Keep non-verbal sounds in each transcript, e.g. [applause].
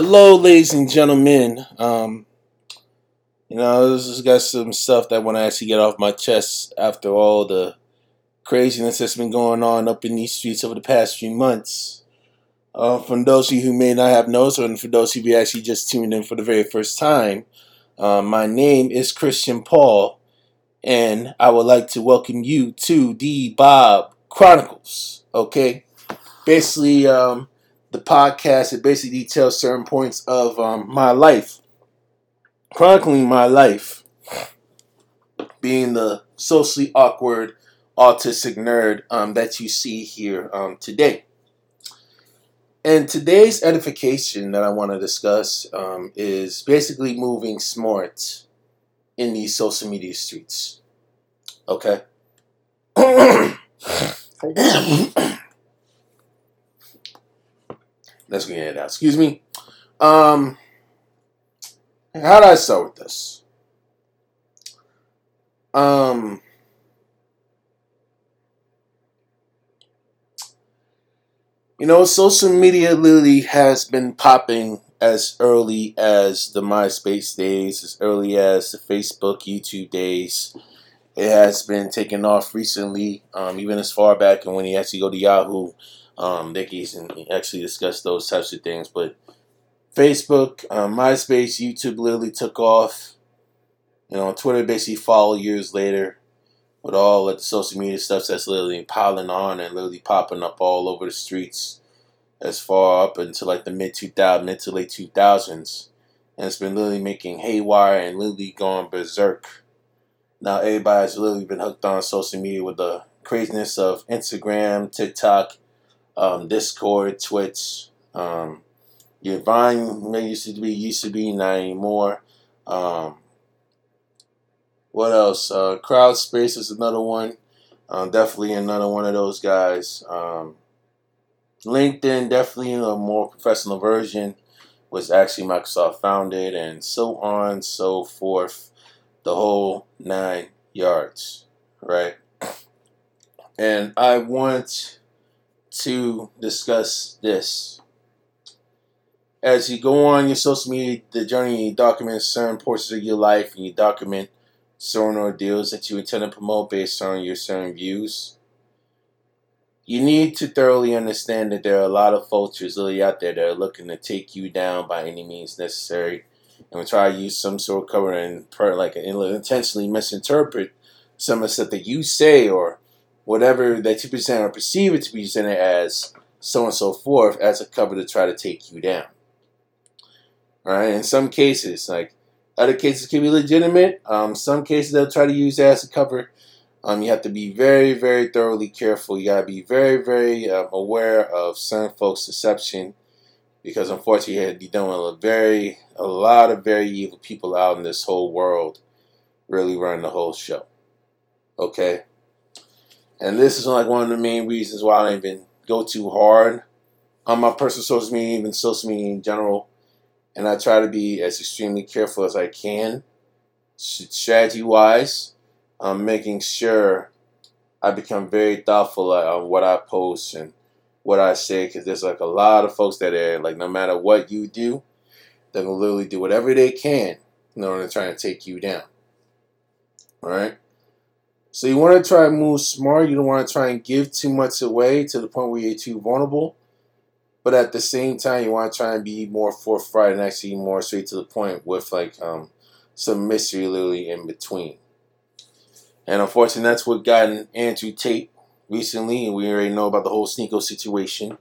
Hello, ladies and gentlemen. Um, you know, this has got some stuff that I want to actually get off my chest after all the craziness that's been going on up in these streets over the past few months. Uh, from those of you who may not have noticed, and for those who actually just tuned in for the very first time, uh, my name is Christian Paul, and I would like to welcome you to the Bob Chronicles. Okay, basically, um, the podcast it basically details certain points of um, my life, chronicling my life, being the socially awkward autistic nerd um, that you see here um, today. And today's edification that I want to discuss um, is basically moving smart in these social media streets. Okay. [clears throat] Let's get it out. Excuse me. Um, how do I start with this? Um, you know, social media literally has been popping as early as the MySpace days, as early as the Facebook, YouTube days. It has been taken off recently, um, even as far back and when you actually go to Yahoo um, and actually discuss those types of things. But Facebook, um, MySpace, YouTube literally took off. You know, Twitter basically followed years later with all of the social media stuff that's literally piling on and literally popping up all over the streets as far up until like the mid 2000s, mid to late 2000s. And it's been literally making haywire and literally going berserk. Now everybody's literally been hooked on social media with the craziness of Instagram, TikTok, um, Discord, Twitch. Um, your Vine may used to be used to be not anymore. Um, what else? Uh, Crowdspace is another one. Um, definitely another one of those guys. Um, LinkedIn, definitely a more professional version, was actually Microsoft founded, and so on, so forth. The whole nine yards, right? And I want to discuss this. As you go on your social media, the journey, you document certain portions of your life and you document certain ordeals that you intend to promote based on your certain views. You need to thoroughly understand that there are a lot of vultures really out there that are looking to take you down by any means necessary and we try to use some sort of cover and like intentionally misinterpret some of the stuff that you say or whatever that you present or perceive it to be presented as, so and so forth, as a cover to try to take you down. Right. In some cases, like other cases can be legitimate. Um, some cases they'll try to use as a cover. Um, you have to be very, very thoroughly careful. You gotta be very, very um, aware of certain folks' deception, because unfortunately, you're with a very, a lot of very evil people out in this whole world, really running the whole show. Okay. And this is like one of the main reasons why I don't even go too hard on my personal social media, even social media in general. And I try to be as extremely careful as I can, strategy wise. I'm um, making sure I become very thoughtful uh, on what I post and what I say because there's like a lot of folks that are like, no matter what you do, they're gonna literally do whatever they can in order to try and take you down. All right. So you want to try and move smart. You don't want to try and give too much away to the point where you're too vulnerable. But at the same time, you want to try and be more forthright and actually more straight to the point with like um, some mystery literally in between. And unfortunately, that's what got Andrew Tate recently, and we already know about the whole Sneako situation.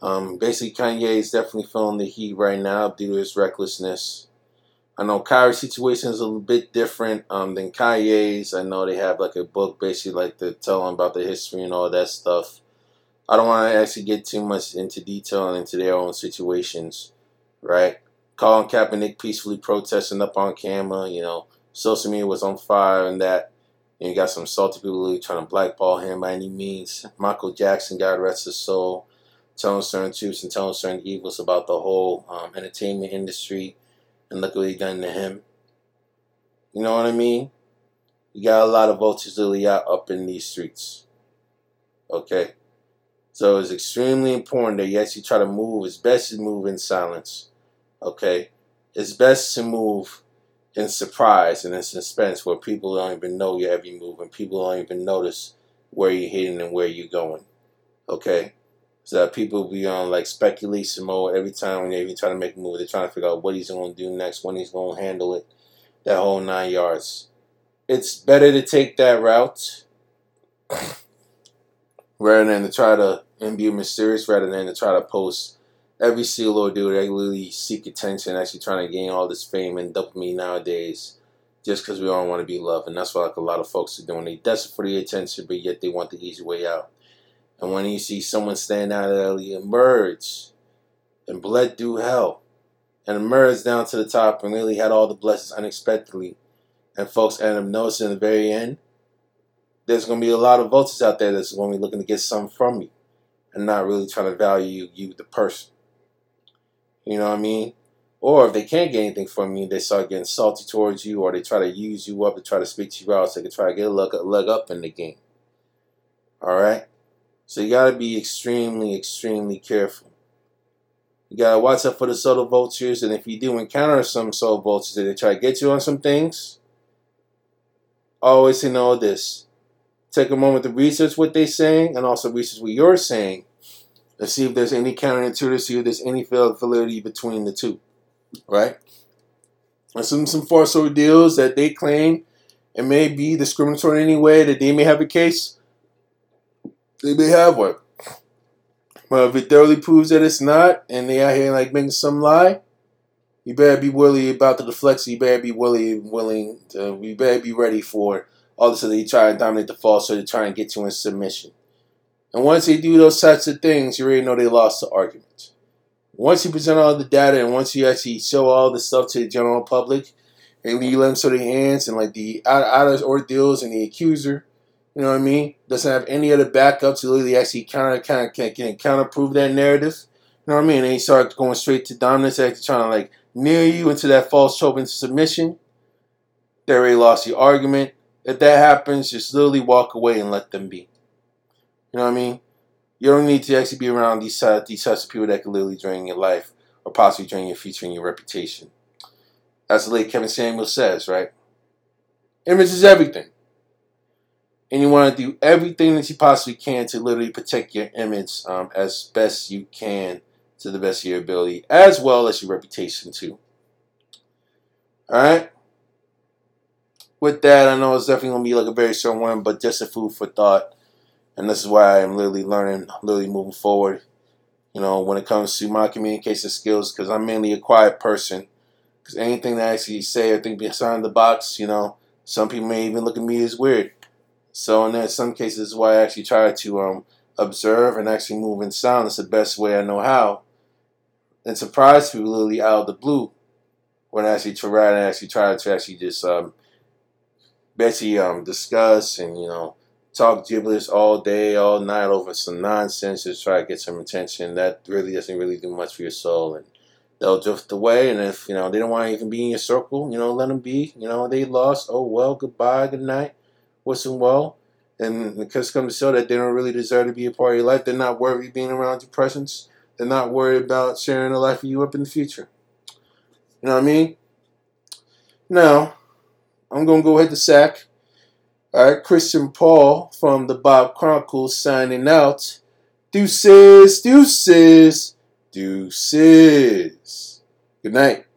Um, basically, Kanye is definitely feeling the heat right now due to his recklessness. I know Kyrie's situation is a little bit different um, than Kanye's. I know they have like a book basically like to tell them about the history and all that stuff. I don't want to actually get too much into detail into their own situations, right? Colin Kaepernick peacefully protesting up on camera, you know, social media was on fire and that. And you got some salty people really trying to blackball him by any means. [laughs] Michael Jackson, God rest his soul, telling certain truths and telling certain evils about the whole um, entertainment industry and look what he done to him. You know what I mean? You got a lot of vultures really out up in these streets. Okay? So it's extremely important that you actually try to move as best as move in silence. Okay? It's best to move in surprise and in suspense where people don't even know your every move and people don't even notice where you're heading and where you're going. Okay? So that people be on like speculation mode every time when they're trying to make a move. They're trying to figure out what he's going to do next, when he's going to handle it, that whole nine yards. It's better to take that route [coughs] rather than to try to and be mysterious rather than to try to post every single dude really seek attention, actually trying to gain all this fame and dopamine nowadays just because we all want to be loved. And that's what like a lot of folks are doing. They desperate for the attention, but yet they want the easy way out. And when you see someone stand out early, emerge and bled through hell and emerge down to the top and really had all the blessings unexpectedly, and folks end up noticing in the very end, there's going to be a lot of vultures out there that's going to be looking to get something from you and not really trying to value you, the person. You know what I mean? Or if they can't get anything from you, they start getting salty towards you, or they try to use you up to try to speak to you out so they can try to get a leg, a leg up in the game. All right? So you got to be extremely, extremely careful. You got to watch out for the subtle vultures, and if you do encounter some subtle vultures that they try to get you on some things, always know this. Take a moment to research what they're saying and also research what you're saying and see if there's any counterintuitive, see if there's any validity between the two. Right? And some, some false deals that they claim it may be discriminatory in any way, that they may have a case they may have one. But if it thoroughly proves that it's not, and they out here like making some lie, you better be willing about the deflex. You better be willing, willing to. You better be ready for all this. They try and dominate the so they try and get you in submission. And once they do those types of things, you already know they lost the argument. Once you present all the data, and once you actually show all the stuff to the general public, and you let them show their hands, and like the out, of ordeals and the accuser, you know what I mean? Doesn't have any other backup to really actually counter kind can, can counter prove that narrative. You know what I mean? And he started going straight to dominance, actually trying to like near you into that false trope into submission. They already lost the argument. If that happens, just literally walk away and let them be. You know what I mean? You don't need to actually be around these uh, these types of people that can literally drain your life or possibly drain your future and your reputation. As the late Kevin Samuels says, right? Image is everything and you want to do everything that you possibly can to literally protect your image um, as best you can to the best of your ability, as well as your reputation too. All right. With that, I know it's definitely gonna be like a very short one, but just a food for thought, and this is why I'm literally learning, literally moving forward. You know, when it comes to my communication skills, because I'm mainly a quiet person. Because anything that I actually say or think behind the box, you know, some people may even look at me as weird. So in some cases, why I actually try to um, observe and actually move in sound. It's the best way I know how. And surprise people literally out of the blue when I actually try and actually try to actually just um, basically um, discuss and you know talk gibberish all day, all night over some nonsense, just try to get some attention. That really doesn't really do much for your soul, and they'll drift away. And if you know they don't want to even be in your circle, you know, let them be. You know, they lost. Oh well, goodbye, good night wishing well. And because comes to show that they don't really deserve to be a part of your life, they're not worthy of being around your presence. They're not worried about sharing a life with you up in the future. You know what I mean? Now, I'm to go ahead to sack. All right, Christian Paul from the Bob Chronicles signing out. Deuces, deuces, deuces. Good night.